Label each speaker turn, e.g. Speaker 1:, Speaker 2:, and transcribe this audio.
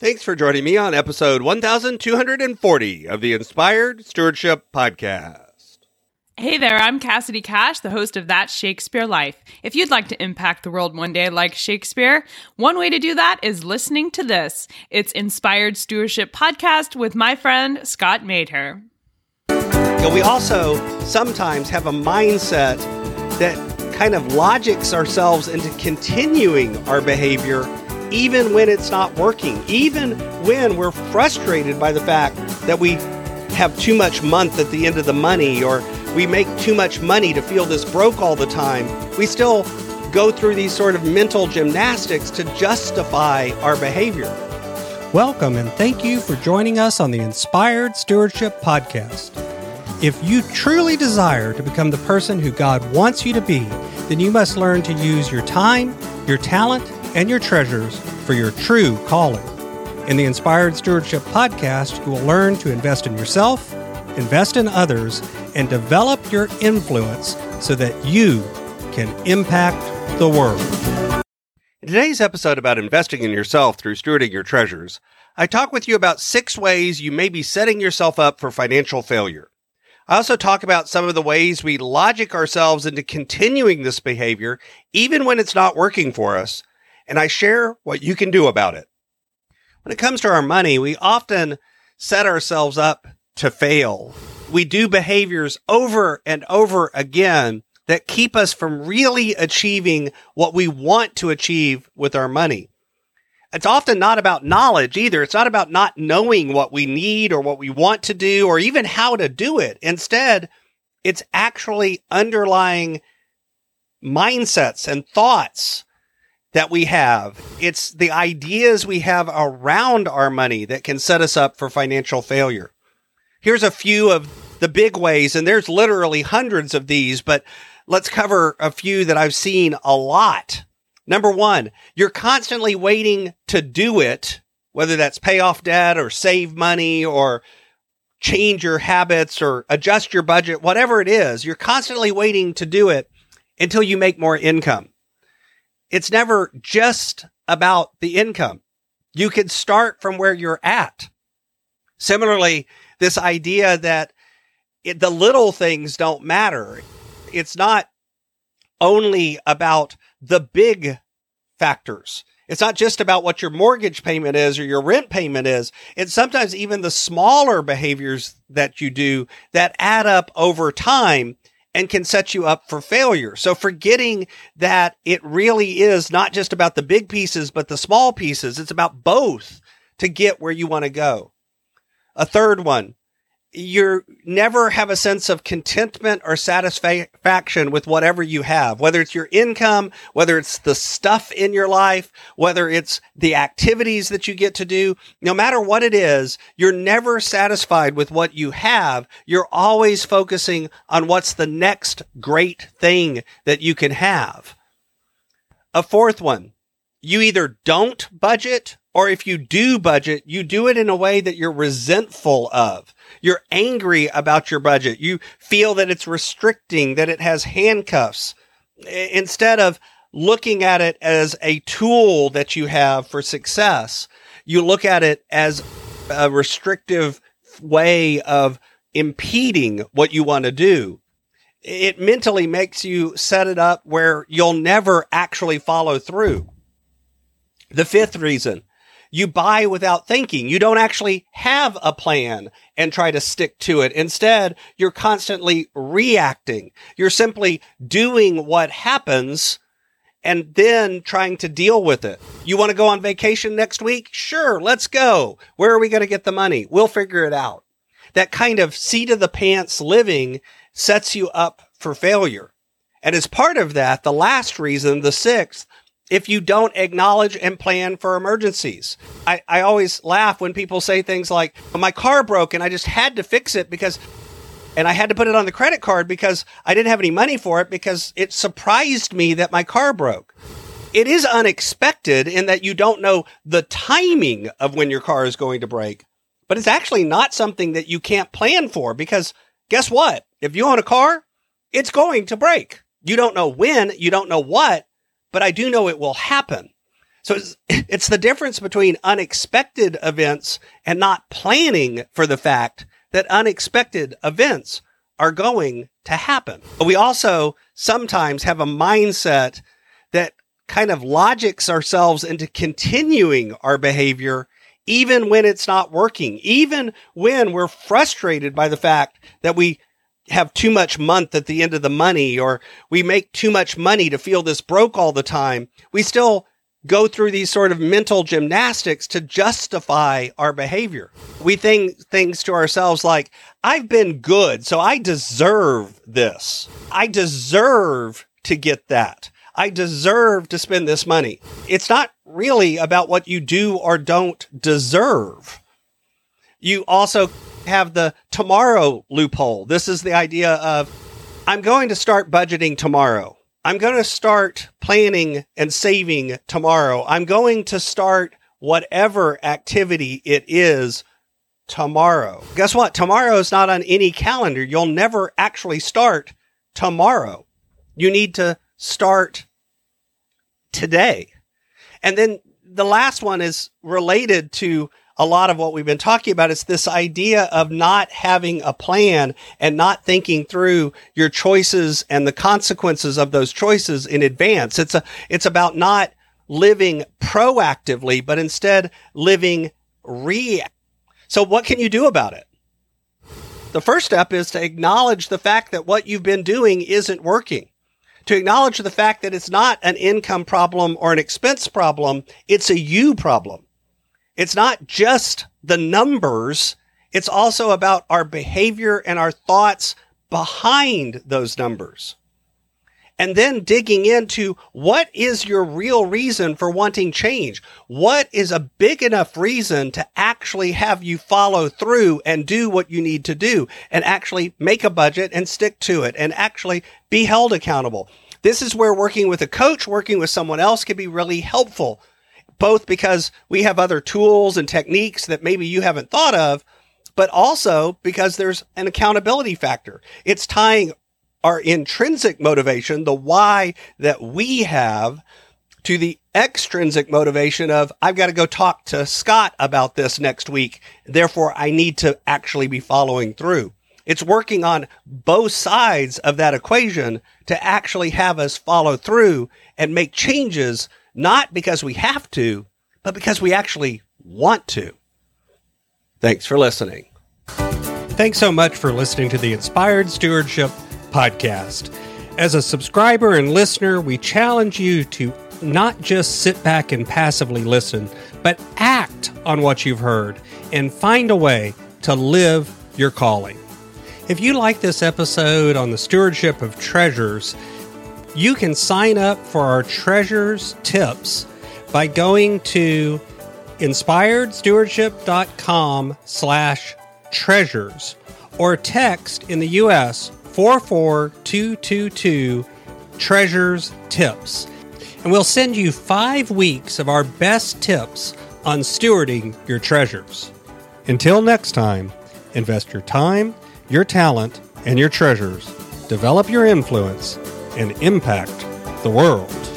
Speaker 1: Thanks for joining me on episode 1240 of the Inspired Stewardship Podcast.
Speaker 2: Hey there, I'm Cassidy Cash, the host of That Shakespeare Life. If you'd like to impact the world one day like Shakespeare, one way to do that is listening to this. It's Inspired Stewardship Podcast with my friend Scott Maderer.
Speaker 1: we also sometimes have a mindset that kind of logics ourselves into continuing our behavior even when it's not working, even when we're frustrated by the fact that we have too much month at the end of the money or we make too much money to feel this broke all the time, we still go through these sort of mental gymnastics to justify our behavior.
Speaker 3: Welcome and thank you for joining us on the Inspired Stewardship Podcast. If you truly desire to become the person who God wants you to be, then you must learn to use your time, your talent, and your treasures for your true calling. In the Inspired Stewardship Podcast, you will learn to invest in yourself, invest in others, and develop your influence so that you can impact the world.
Speaker 1: In today's episode about investing in yourself through stewarding your treasures, I talk with you about six ways you may be setting yourself up for financial failure. I also talk about some of the ways we logic ourselves into continuing this behavior even when it's not working for us, and I share what you can do about it. When it comes to our money, we often set ourselves up to fail. We do behaviors over and over again that keep us from really achieving what we want to achieve with our money. It's often not about knowledge either. It's not about not knowing what we need or what we want to do or even how to do it. Instead, it's actually underlying mindsets and thoughts that we have. It's the ideas we have around our money that can set us up for financial failure. Here's a few of the big ways, and there's literally hundreds of these, but let's cover a few that I've seen a lot. Number one, you're constantly waiting to do it, whether that's pay off debt or save money or change your habits or adjust your budget, whatever it is, you're constantly waiting to do it until you make more income. It's never just about the income. You can start from where you're at. Similarly, this idea that it, the little things don't matter. It's not only about the big factors. It's not just about what your mortgage payment is or your rent payment is. It's sometimes even the smaller behaviors that you do that add up over time and can set you up for failure. So forgetting that it really is not just about the big pieces, but the small pieces. It's about both to get where you want to go. A third one, you never have a sense of contentment or satisfaction with whatever you have, whether it's your income, whether it's the stuff in your life, whether it's the activities that you get to do. No matter what it is, you're never satisfied with what you have. You're always focusing on what's the next great thing that you can have. A fourth one, you either don't budget or if you do budget, you do it in a way that you're resentful of. You're angry about your budget. You feel that it's restricting, that it has handcuffs. Instead of looking at it as a tool that you have for success, you look at it as a restrictive way of impeding what you want to do. It mentally makes you set it up where you'll never actually follow through. The fifth reason you buy without thinking. You don't actually have a plan and try to stick to it. Instead, you're constantly reacting. You're simply doing what happens and then trying to deal with it. You want to go on vacation next week? Sure, let's go. Where are we going to get the money? We'll figure it out. That kind of seat of the pants living sets you up for failure. And as part of that, the last reason, the sixth, if you don't acknowledge and plan for emergencies. I, I always laugh when people say things like, my car broke and I just had to fix it because, and I had to put it on the credit card because I didn't have any money for it because it surprised me that my car broke. It is unexpected in that you don't know the timing of when your car is going to break, but it's actually not something that you can't plan for because guess what? If you own a car, it's going to break. You don't know when, you don't know what, but I do know it will happen. So it's, it's the difference between unexpected events and not planning for the fact that unexpected events are going to happen. But we also sometimes have a mindset that kind of logics ourselves into continuing our behavior even when it's not working, even when we're frustrated by the fact that we have too much month at the end of the money or we make too much money to feel this broke all the time. We still go through these sort of mental gymnastics to justify our behavior. We think things to ourselves like, I've been good, so I deserve this. I deserve to get that. I deserve to spend this money. It's not really about what you do or don't deserve. You also have the tomorrow loophole. This is the idea of, I'm going to start budgeting tomorrow. I'm going to start planning and saving tomorrow. I'm going to start whatever activity it is tomorrow. Guess what? Tomorrow is not on any calendar. You'll never actually start tomorrow. You need to start today. And then the last one is related to a lot of what we've been talking about. It's this idea of not having a plan and not thinking through your choices and the consequences of those choices in advance. It's a, it's about not living proactively, but instead living react. So what can you do about it? The first step is to acknowledge the fact that what you've been doing isn't working. To acknowledge the fact that it's not an income problem or an expense problem. It's a you problem. It's not just the numbers. It's also about our behavior and our thoughts behind those numbers. And then digging into what is your real reason for wanting change? What is a big enough reason to actually have you follow through and do what you need to do and actually make a budget and stick to it and actually be held accountable? This is where working with a coach, working with someone else can be really helpful both because we have other tools and techniques that maybe you haven't thought of, but also because there's an accountability factor. It's tying our intrinsic motivation, the why that we have, to the extrinsic motivation of, I've got to go talk to Scott about this next week. Therefore, I need to actually be following through. It's working on both sides of that equation to actually have us follow through and make changes not because we have to, but because we actually want to. Thanks for listening.
Speaker 3: Thanks so much for listening to the Inspired Stewardship Podcast. As a subscriber and listener, we challenge you to not just sit back and passively listen, but act on what you've heard and find a way to live your calling. If you like this episode on the stewardship of treasures, you can sign up for our treasures tips by going to inspiredstewardship.com slash treasures or text in the U.S. 44222 treasures tips. And we'll send you five weeks of our best tips on stewarding your treasures. Until next time, invest your time, your talent, and your treasures. Develop your influence and impact the world.